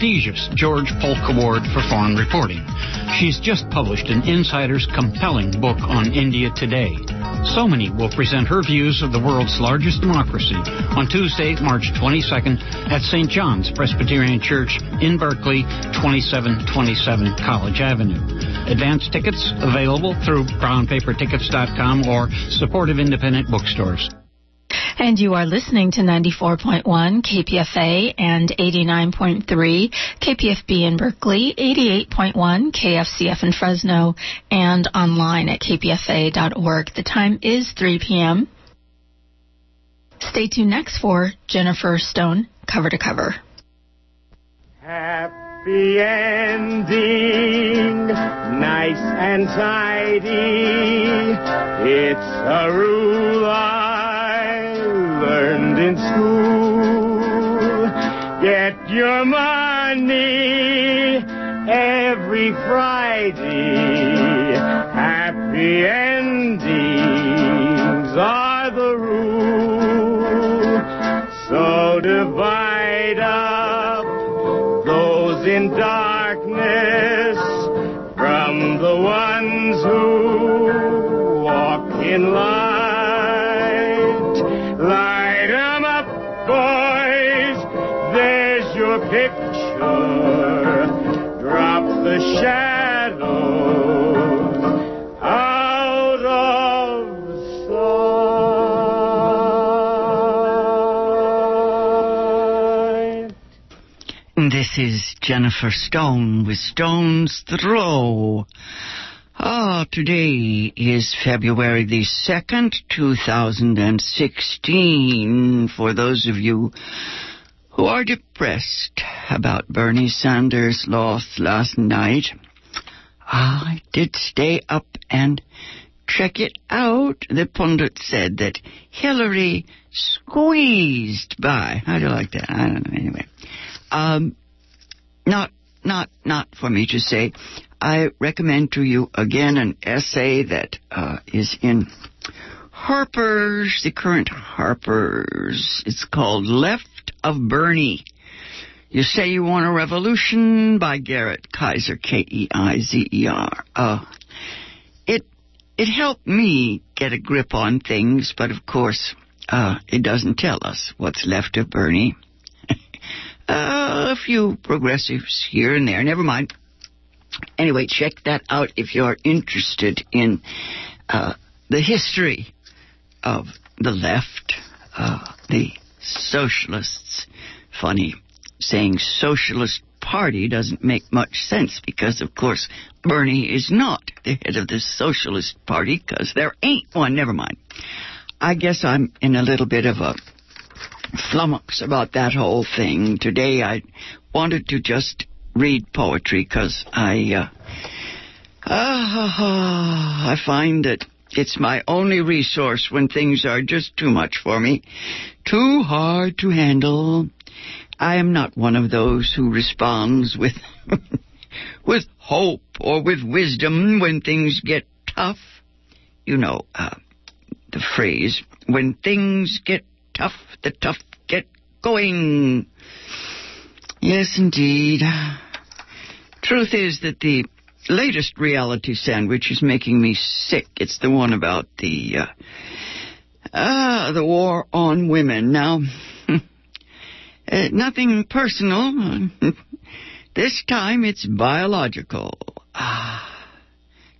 prestigious George Polk Award for Foreign Reporting. She's just published an insider's compelling book on India today. So many will present her views of the world's largest democracy on Tuesday, March 22nd at St. John's Presbyterian Church in Berkeley, 2727 College Avenue. Advance tickets available through brownpapertickets.com or supportive independent bookstores. And you are listening to 94.1 KPFA and 89.3 KPFB in Berkeley, 88.1 KFCF in Fresno, and online at kpfa.org. The time is 3 p.m. Stay tuned next for Jennifer Stone, cover to cover. Happy ending, nice and tidy. It's a rule I learned in school. Get your money every Friday. Happy endings are the rule. So divide up those in darkness This is Jennifer Stone with Stone's Throw. Ah, today is February the 2nd, 2016. For those of you who are depressed about Bernie Sanders' loss last night, I did stay up and check it out. The pundit said that Hillary squeezed by. How do you like that? I don't know. Anyway, um, not, not, not for me to say. I recommend to you again an essay that uh, is in Harper's, the current Harper's. It's called Left of Bernie. You Say You Want a Revolution by Garret Keizer, K-E-I-Z-E-R. Uh, it, it helped me get a grip on things, but of course, uh, it doesn't tell us what's left of Bernie. A few progressives here and there, never mind. Anyway, check that out if you're interested in uh, the history of the left, uh, the socialists. Funny, saying socialist party doesn't make much sense because, of course, Bernie is not the head of the socialist party because there ain't one. Never mind. I guess I'm in a little bit of a flummox about that whole thing. Today I wanted to just read poetry because I, uh, uh, I find that it's my only resource when things are just too much for me, too hard to handle. I am not one of those who responds with, with hope or with wisdom when things get tough. You know, uh, the phrase, when things get tough, the tough get going. Yes, indeed. Truth is that the latest reality sandwich is making me sick. It's the one about the, uh, uh the war on women. Now, uh, nothing personal. this time it's biological. Ah,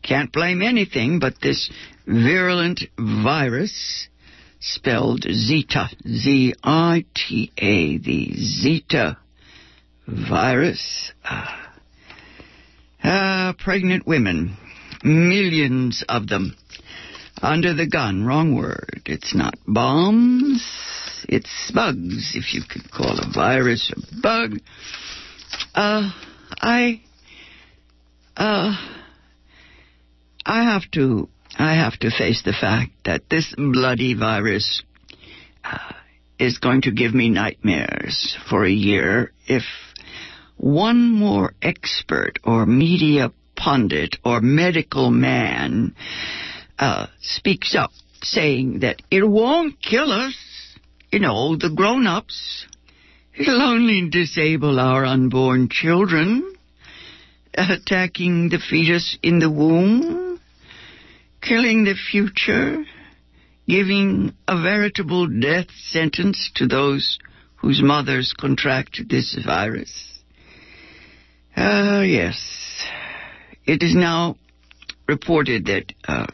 can't blame anything but this virulent virus spelled Zika, Z-I-K-A, the Zika virus. Uh, uh, pregnant women, millions of them, under the gun. Wrong word. It's not bombs. It's bugs, if you could call a virus a bug. Uh, I, uh, I have to, I have to face the fact that this bloody virus uh, is going to give me nightmares for a year if one more expert or media pundit or medical man uh, speaks up saying that it won't kill us. You know, the grown-ups. It'll only disable our unborn children, attacking the fetus in the womb, killing the future, giving a veritable death sentence to those whose mothers contracted this virus. Ah, uh, yes. It is now reported that uh,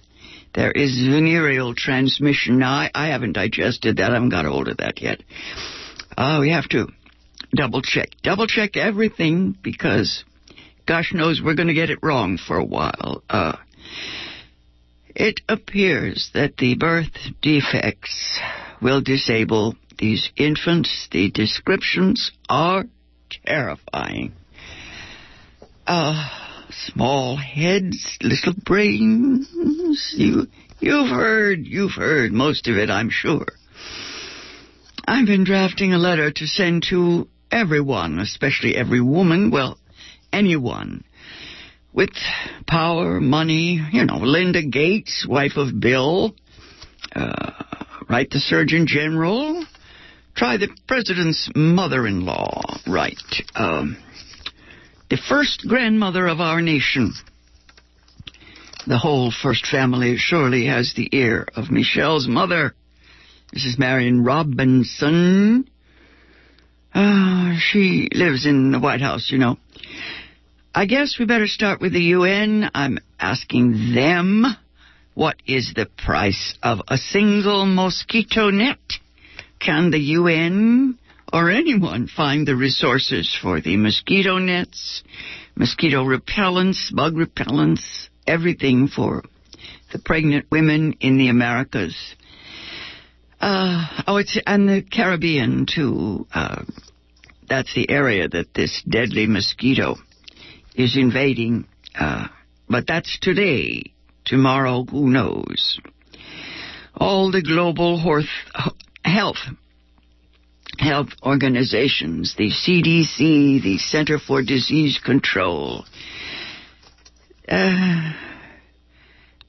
there is venereal transmission. Now, I, I, haven't digested that. I haven't got hold of that yet. Uh, we have to double check. Double check everything because gosh knows we're going to get it wrong for a while. Uh, it appears that the birth defects will disable these infants. The descriptions are terrifying. Uh, small heads, little brains. You, you've heard, you've heard most of it, I'm sure. I've been drafting a letter to send to everyone, especially every woman, well, anyone with power, money, you know, Linda Gates, wife of Bill, uh, write the Surgeon General, try the President's mother-in-law, right, um, the first grandmother of our nation. The whole first family surely has the ear of Michelle's mother, Mrs. Marion Robinson. Uh, she lives in the White House, you know. I guess we better start with the UN. I'm asking them what is the price of a single mosquito net? Can the UN or anyone find the resources for the mosquito nets, mosquito repellents, bug repellents, everything for the pregnant women in the Americas. Uh, oh, it's and the Caribbean too. Uh, that's the area that this deadly mosquito is invading. Uh, but that's today. Tomorrow, who knows? All the global health health organizations, the CDC, the Center for Disease Control. Uh,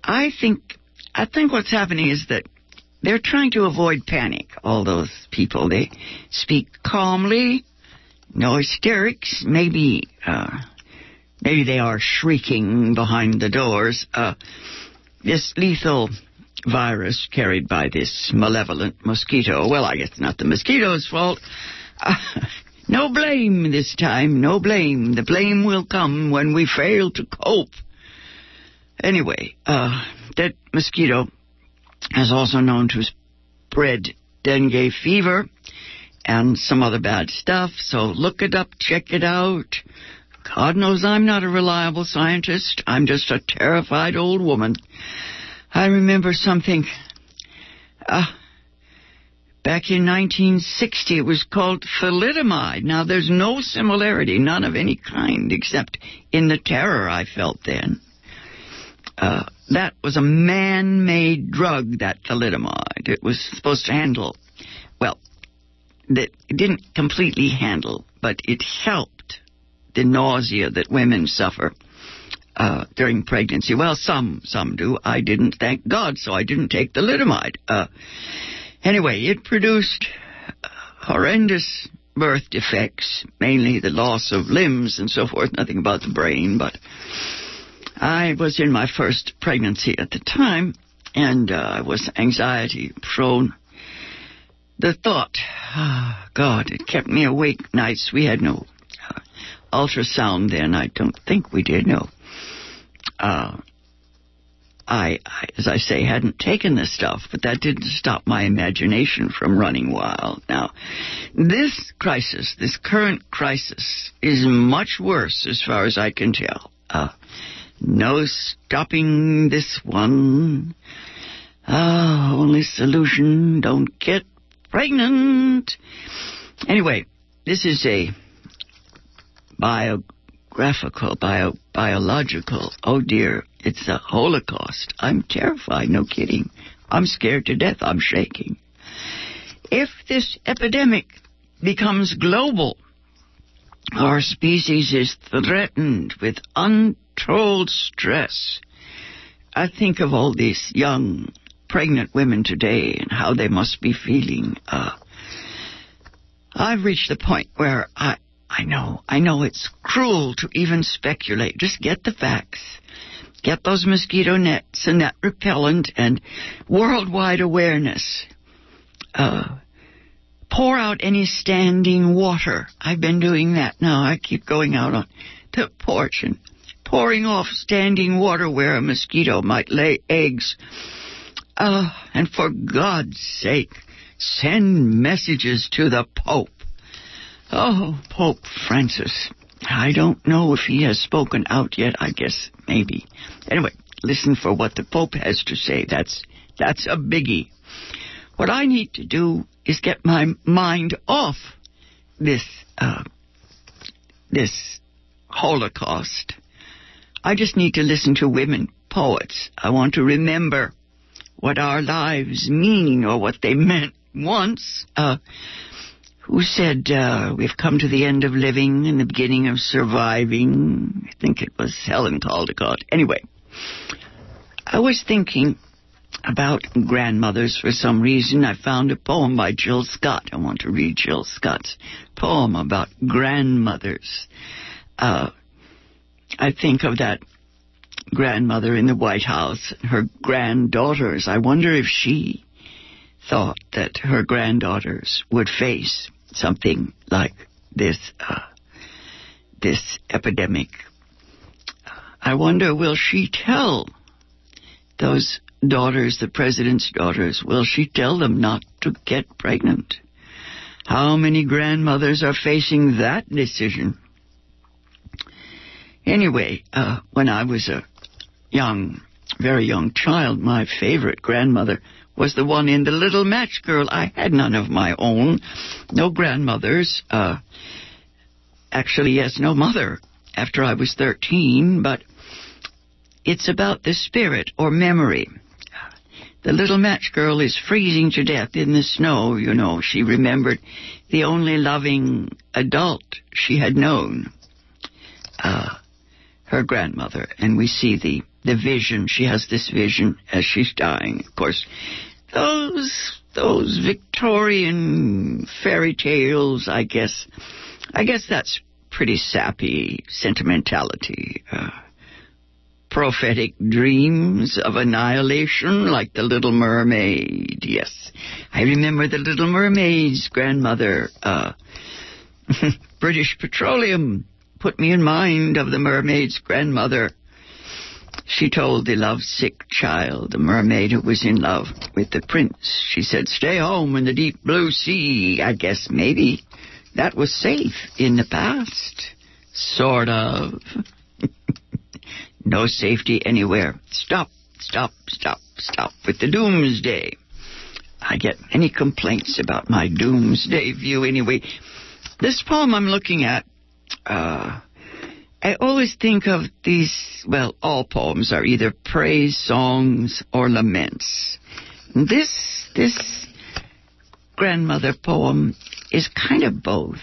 I think I think what's happening is that they're trying to avoid panic. All those people they speak calmly, no hysterics. Maybe uh, maybe they are shrieking behind the doors. Uh, this lethal virus carried by this malevolent mosquito. Well, I guess not the mosquito's fault. Uh, no blame this time, no blame. The blame will come when we fail to cope. Anyway, uh, that mosquito is also known to spread dengue fever and some other bad stuff, so look it up, check it out. God knows I'm not a reliable scientist. I'm just a terrified old woman. I remember something. Uh, back in 1960, it was called thalidomide. Now, there's no similarity, none of any kind, except in the terror I felt then. Uh, that was a man-made drug, that thalidomide. It was supposed to handle, well, it didn't completely handle, but it helped the nausea that women suffer uh, during pregnancy. Well, some some do. I didn't, thank God, so I didn't take thalidomide. Uh, anyway, it produced horrendous birth defects, mainly the loss of limbs and so forth. Nothing about the brain, but I was in my first pregnancy at the time, and uh, I was anxiety prone. The thought, oh, God, it kept me awake nights. We had no ultrasound then. I don't think we did. No uh, I, I, as I say, hadn't taken this stuff, but that didn't stop my imagination from running wild. Now, this crisis, this current crisis, is much worse as far as I can tell. Uh, no stopping this one. Ah, only solution, don't get pregnant. Anyway, this is a bio graphical, bio, biological. Oh dear, it's a holocaust. I'm terrified, no kidding. I'm scared to death. I'm shaking. If this epidemic becomes global, our species is threatened with untold stress. I think of all these young pregnant women today and how they must be feeling. Uh, I've reached the point where I, I know, I know it's cruel to even speculate. Just get the facts. Get those mosquito nets and that repellent and worldwide awareness. Uh, pour out any standing water. I've been doing that now. I keep going out on the porch and pouring off standing water where a mosquito might lay eggs. Uh, and for God's sake, send messages to the Pope. Oh, Pope Francis. I don't know if he has spoken out yet. I guess maybe. Anyway, listen for what the Pope has to say. That's that's a biggie. What I need to do is get my mind off this uh, this Holocaust. I just need to listen to women poets. I want to remember what our lives mean or what they meant once. Uh, who said uh, we've come to the end of living and the beginning of surviving? I think it was Helen Caldicott. Anyway, I was thinking about grandmothers for some reason. I found a poem by Jill Scott. I want to read Jill Scott's poem about grandmothers. Uh, I think of that grandmother in the White House, her granddaughters. I wonder if she thought that her granddaughters would face something like this uh, this epidemic. I wonder, will she tell those daughters, the president's daughters, will she tell them not to get pregnant? How many grandmothers are facing that decision? Anyway, uh, when I was a young, very young child, my favorite grandmother was the one in The Little Match Girl. I had none of my own. No grandmothers. Uh, actually, yes, no mother after I was 13, but it's about the spirit or memory. The little match girl is freezing to death in the snow, you know. She remembered the only loving adult she had known, uh, her grandmother. And we see the, the vision. She has this vision as she's dying. Of course, those those Victorian fairy tales, I guess, I guess that's pretty sappy sentimentality. Uh, prophetic dreams of annihilation like the Little Mermaid. Yes, I remember the Little Mermaid's grandmother, uh, British Petroleum, put me in mind of the mermaid's grandmother she told the lovesick child, the mermaid who was in love with the prince, she said, stay home in the deep blue sea. I guess maybe that was safe in the past. Sort of. no safety anywhere. Stop, stop, stop, stop with the doomsday. I get many complaints about my doomsday view anyway. This poem I'm looking at, uh, I always think of these, well, all poems are either praise songs or laments. This, this grandmother poem is kind of both.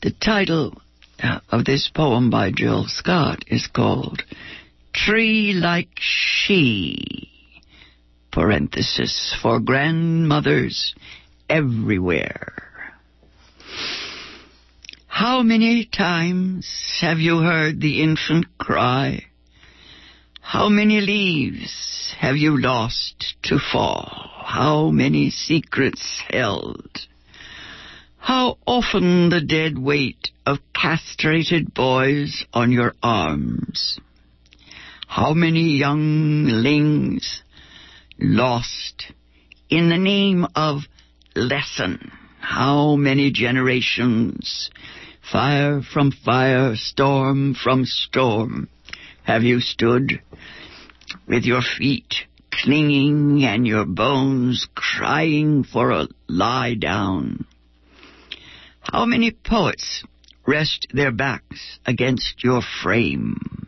The title uh, of this poem by Jill Scott is called Tree Like She, parenthesis, for grandmothers everywhere. How many times have you heard the infant cry? How many leaves have you lost to fall? How many secrets held? How often the dead weight of castrated boys on your arms? How many younglings lost in the name of lesson? How many generations Fire from fire, storm from storm, have you stood with your feet clinging and your bones crying for a lie down? How many poets rest their backs against your frame?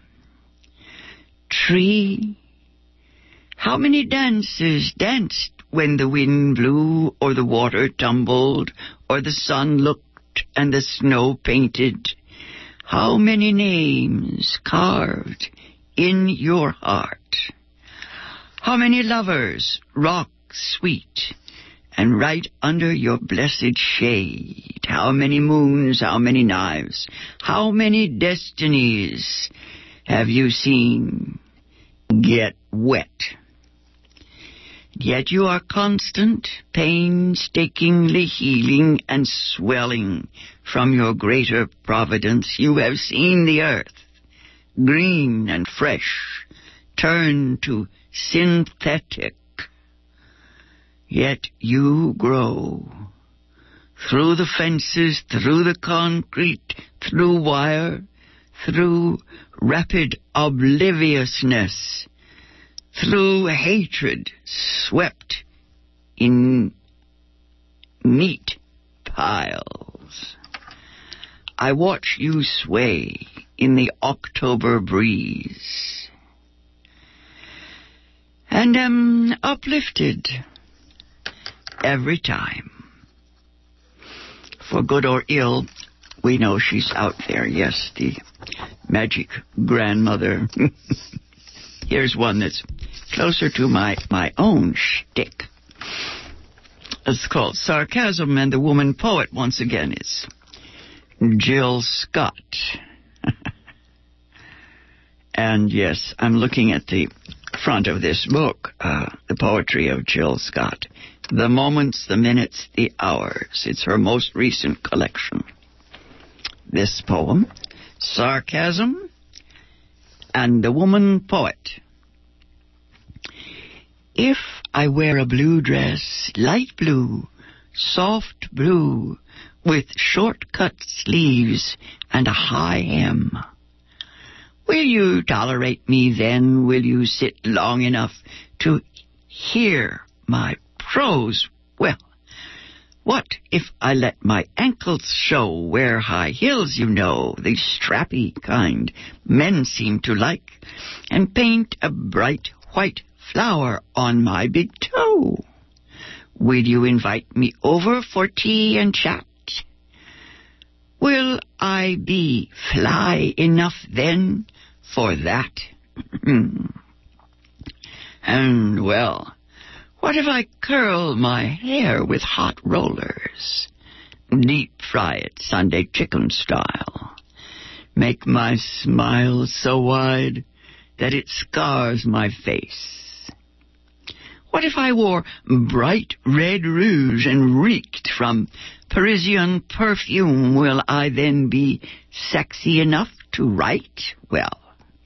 Tree, how many dancers danced when the wind blew or the water tumbled or the sun looked and the snow painted. How many names carved in your heart? How many lovers rock sweet and right under your blessed shade. How many moons, how many knives, how many destinies have you seen get wet? Yet you are constant, painstakingly healing and swelling from your greater providence. You have seen the earth, green and fresh, turn to synthetic. Yet you grow. Through the fences, through the concrete, through wire, through rapid obliviousness, through hatred swept in neat piles. I watch you sway in the October breeze and am uplifted every time. For good or ill, we know she's out there. Yes, the magic grandmother. Here's one that's closer to my, my own shtick. It's called Sarcasm, and the woman poet, once again, is Jill Scott. and yes, I'm looking at the front of this book, uh, The Poetry of Jill Scott. The Moments, the Minutes, the Hours. It's her most recent collection. This poem, Sarcasm, and the Woman Poet. If I wear a blue dress, light blue, soft blue, with short cut sleeves and a high hem, will you tolerate me then? Will you sit long enough to hear my prose? Well, what if I let my ankles show? Wear high heels, you know, the strappy kind men seem to like, and paint a bright white flower on my big toe. Will you invite me over for tea and chat? Will I be fly enough then for that? and well, what if I curl my hair with hot rollers? Deep fry it Sunday chicken style. Make my smile so wide that it scars my face. What if I wore bright red rouge and reeked from Parisian perfume? Will I then be sexy enough to write? Well,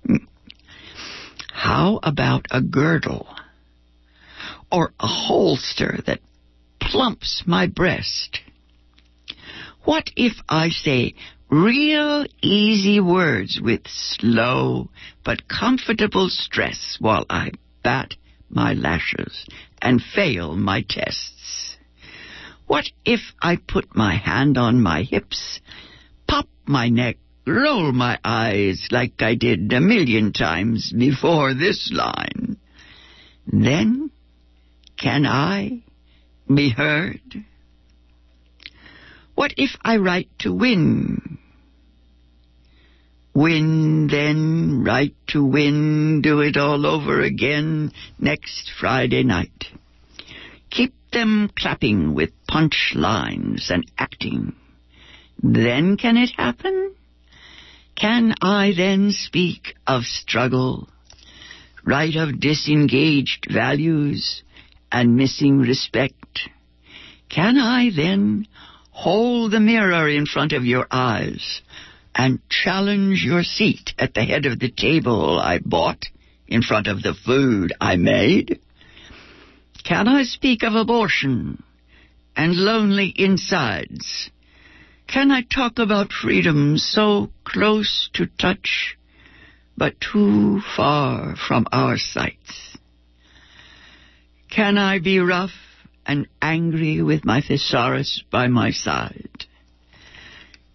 hmm. how about a girdle? or a holster that plumps my breast? What if I say real easy words with slow but comfortable stress while I bat my lashes and fail my tests? What if I put my hand on my hips, pop my neck, roll my eyes like I did a million times before this line? Then can I be heard? What if I write to win? Win, then, write to win, do it all over again next Friday night. Keep them clapping with punch lines and acting. Then can it happen? Can I then speak of struggle, write of disengaged values, and missing respect, can I then hold the mirror in front of your eyes and challenge your seat at the head of the table I bought in front of the food I made? Can I speak of abortion and lonely insides? Can I talk about freedom so close to touch, but too far from our sights? Can I be rough and angry with my thesaurus by my side?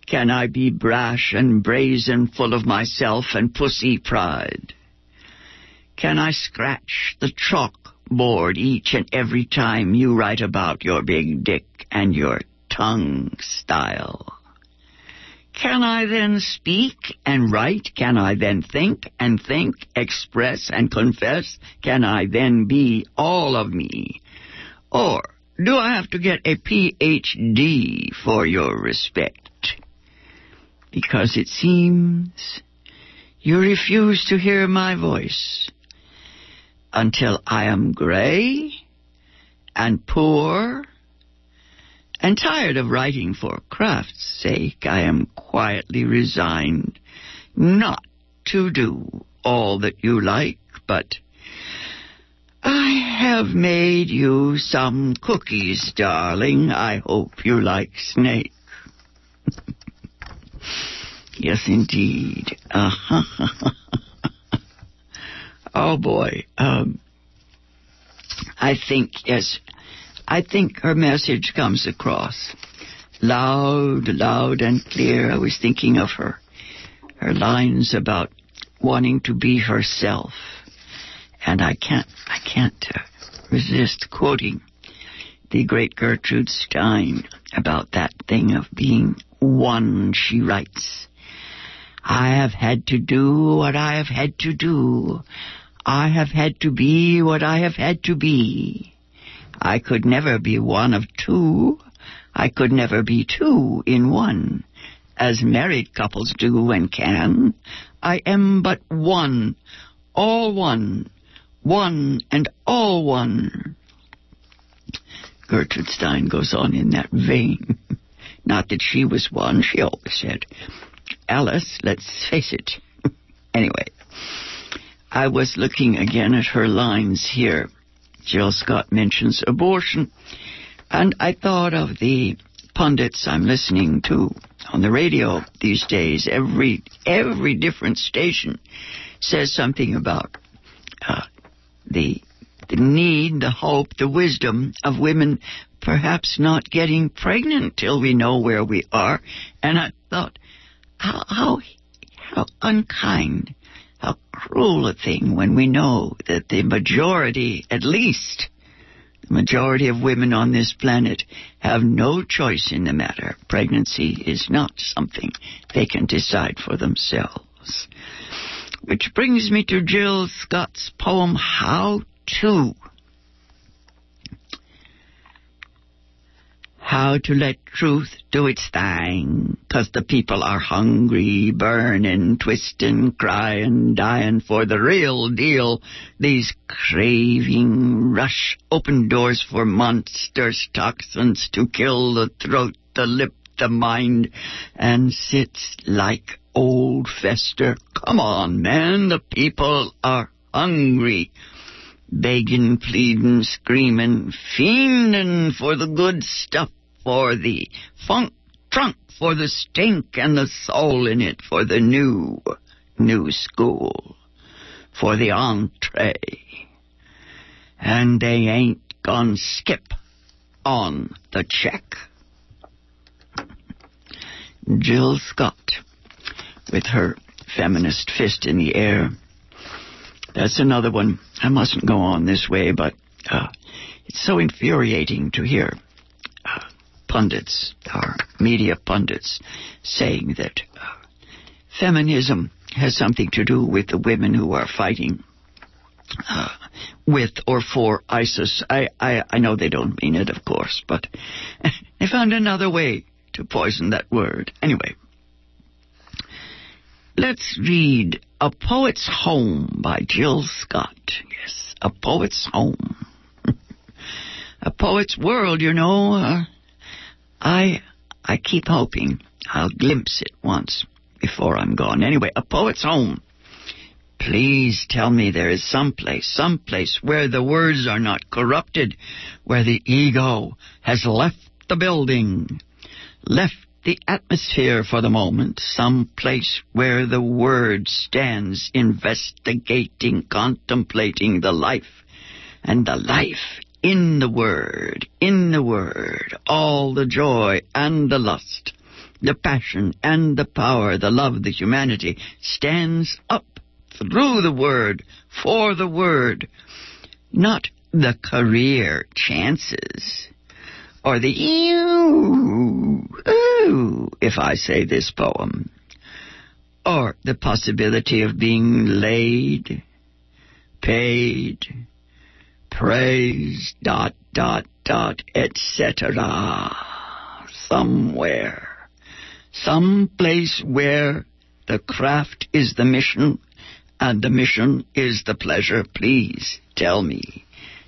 Can I be brash and brazen, full of myself and pussy pride? Can I scratch the chalkboard each and every time you write about your big dick and your tongue style? Can I then speak and write? Can I then think and think, express and confess? Can I then be all of me? Or do I have to get a PhD for your respect? Because it seems you refuse to hear my voice until I am gray and poor and tired of writing for craft's sake. I am quietly resigned not to do all that you like, but I have made you some cookies, darling. I hope you like snake. yes, indeed. Uh-huh. oh boy. Um, I think yes. I think her message comes across loud, loud and clear. I was thinking of her, her lines about wanting to be herself and I can't, I can't uh, resist quoting the great Gertrude Stein about that thing of being one, she writes. I have had to do what I have had to do. I have had to be what I have had to be. I could never be one of two. I could never be two in one, as married couples do and can. I am but one, all one, one and all one. Gertrude Stein goes on in that vein. Not that she was one, she always said. Alice, let's face it. anyway, I was looking again at her lines here. Jill Scott mentions abortion, and I thought of the pundits I'm listening to on the radio these days. Every every different station says something about uh, the the need, the hope, the wisdom of women perhaps not getting pregnant till we know where we are. And I thought, how how how unkind, how cruel a thing when we know that the majority, at least the majority of women on this planet have no choice in the matter. Pregnancy is not something they can decide for themselves. Which brings me to Jill Scott's poem, How To. How to let truth do its thing, 'cause the people are hungry, burning, twisting, crying, dying for the real deal. These craving rush open doors for monsters, toxins to kill the throat, the lip, the mind, and sits like old fester. Come on, man, the people are hungry. Begging, pleading, screaming, fiending for the good stuff, for the funk trunk, for the stink and the soul in it, for the new, new school, for the entree. And they ain't gonna skip on the check. Jill Scott with her feminist fist in the air. That's another one. I mustn't go on this way, but uh, it's so infuriating to hear uh, pundits, our media pundits, saying that uh, feminism has something to do with the women who are fighting uh, with or for ISIS. I, I, I know they don't mean it, of course, but they found another way to poison that word. Anyway. Let's read A Poet's Home by Jill Scott. Yes, A Poet's Home. a Poet's World, you know. Uh, I I keep hoping I'll glimpse it once before I'm gone. Anyway, A Poet's Home. Please tell me there is some place, some place where the words are not corrupted, where the ego has left the building, left the atmosphere for the moment, some place where the word stands investigating, contemplating the life, and the life in the word, in the word, all the joy and the lust, the passion and the power, the love, the humanity stands up through the word, for the word, not the career chances or the ew, ooh, if I say this poem, or the possibility of being laid, paid, praised, dot, dot, dot etc. Somewhere. Some place where the craft is the mission and the mission is the pleasure. Please tell me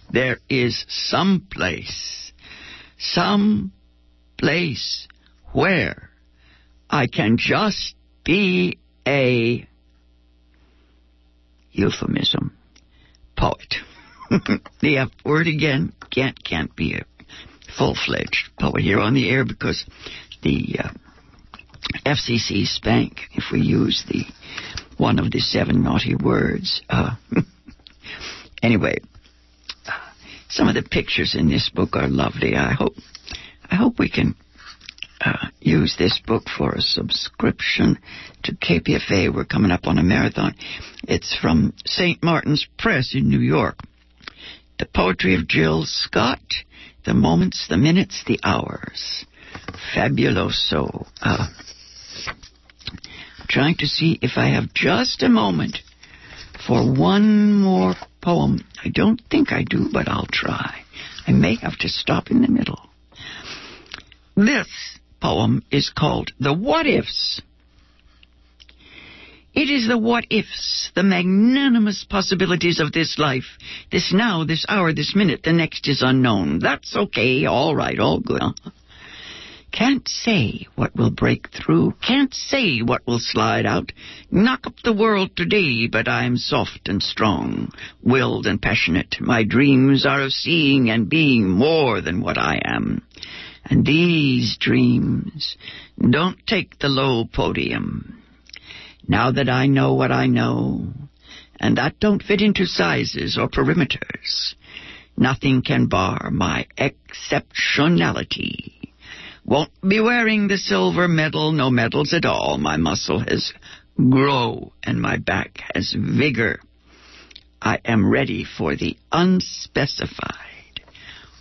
there is some place, some place where I can just be a euphemism poet. the F word again can't can't be a full-fledged poet here on the air because the uh, FCC spank if we use the one of the seven naughty words. Uh, anyway, some of the pictures in this book are lovely. I hope I hope we can uh, use this book for a subscription to KPFA. We're coming up on a marathon. It's from St. Martin's Press in New York. The poetry of Jill Scott, the moments, the minutes, the hours. Fabuloso. Uh, trying to see if I have just a moment for one more poem. I don't think I do, but I'll try. I may have to stop in the middle. This poem is called The What Ifs. It is the what ifs, the magnanimous possibilities of this life. This now, this hour, this minute, the next is unknown. That's okay, all right, all good. Can't say what will break through, can't say what will slide out. Knock up the world today, but I'm soft and strong, willed and passionate. My dreams are of seeing and being more than what I am. And these dreams don't take the low podium. Now that I know what I know, and that don't fit into sizes or perimeters, nothing can bar my exceptionality. Won't be wearing the silver medal, no medals at all. My muscle has grow and my back has vigor. I am ready for the unspecified.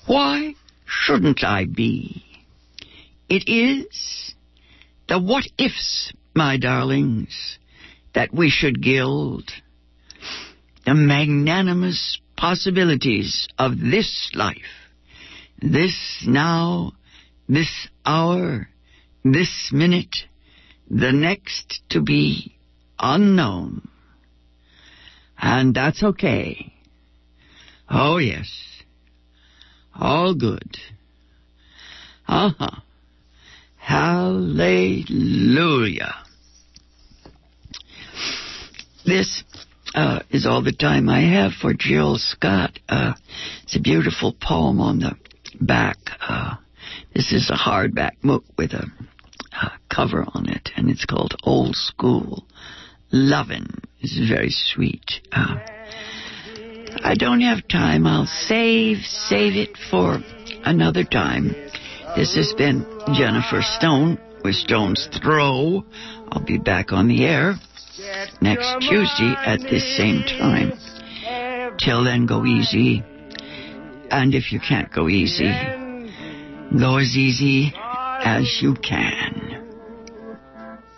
Why shouldn't I be? It is the what ifs my darlings, that we should gild the magnanimous possibilities of this life, this now, this hour, this minute, the next to be unknown. And that's okay. Oh, yes. All good. Uh-huh. Hallelujah. This uh, is all the time I have for Jill Scott. Uh, it's a beautiful poem on the back. Uh, this is a hardback book with a, a, cover on it, and it's called Old School Lovin'. It's very sweet. Uh, I don't have time. I'll save, save it for another time. This has been Jennifer Stone with Stone's Throw. I'll be back on the air next Tuesday at this same time. Till then, go easy. And if you can't go easy, go as easy as you can.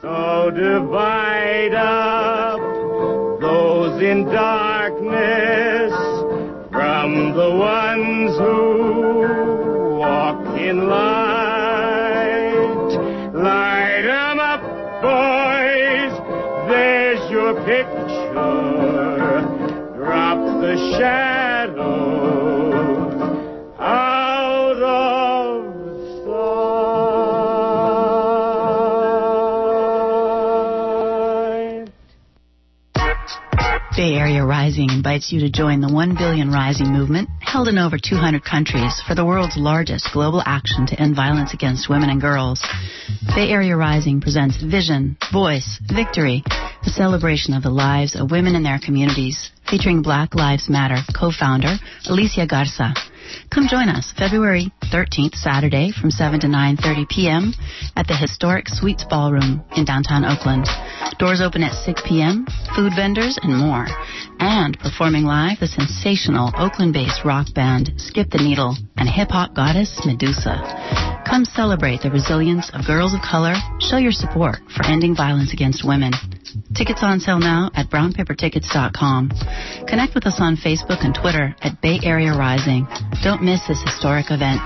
So divide up those in darkness from the ones who walk in light. Bay Area Rising invites you to join the 1 Billion Rising movement, held in over 200 countries, for the world's largest global action to end violence against women and girls. Bay Area Rising presents Vision, Voice, Victory, a celebration of the lives of women in their communities, featuring Black Lives Matter co-founder Alicia Garza. Come join us February 13th, Saturday from 7 to 9.30 p.m. at the historic Sweets Ballroom in downtown Oakland. Doors open at 6 p.m., food vendors, and more. And performing live, the sensational Oakland-based rock band Skip the Needle and hip-hop goddess Medusa. Come celebrate the resilience of girls of color. Show your support for ending violence against women. Tickets on sale now at brownpapertickets.com. Connect with us on Facebook and Twitter at Bay Area Rising. Don't miss this historic event.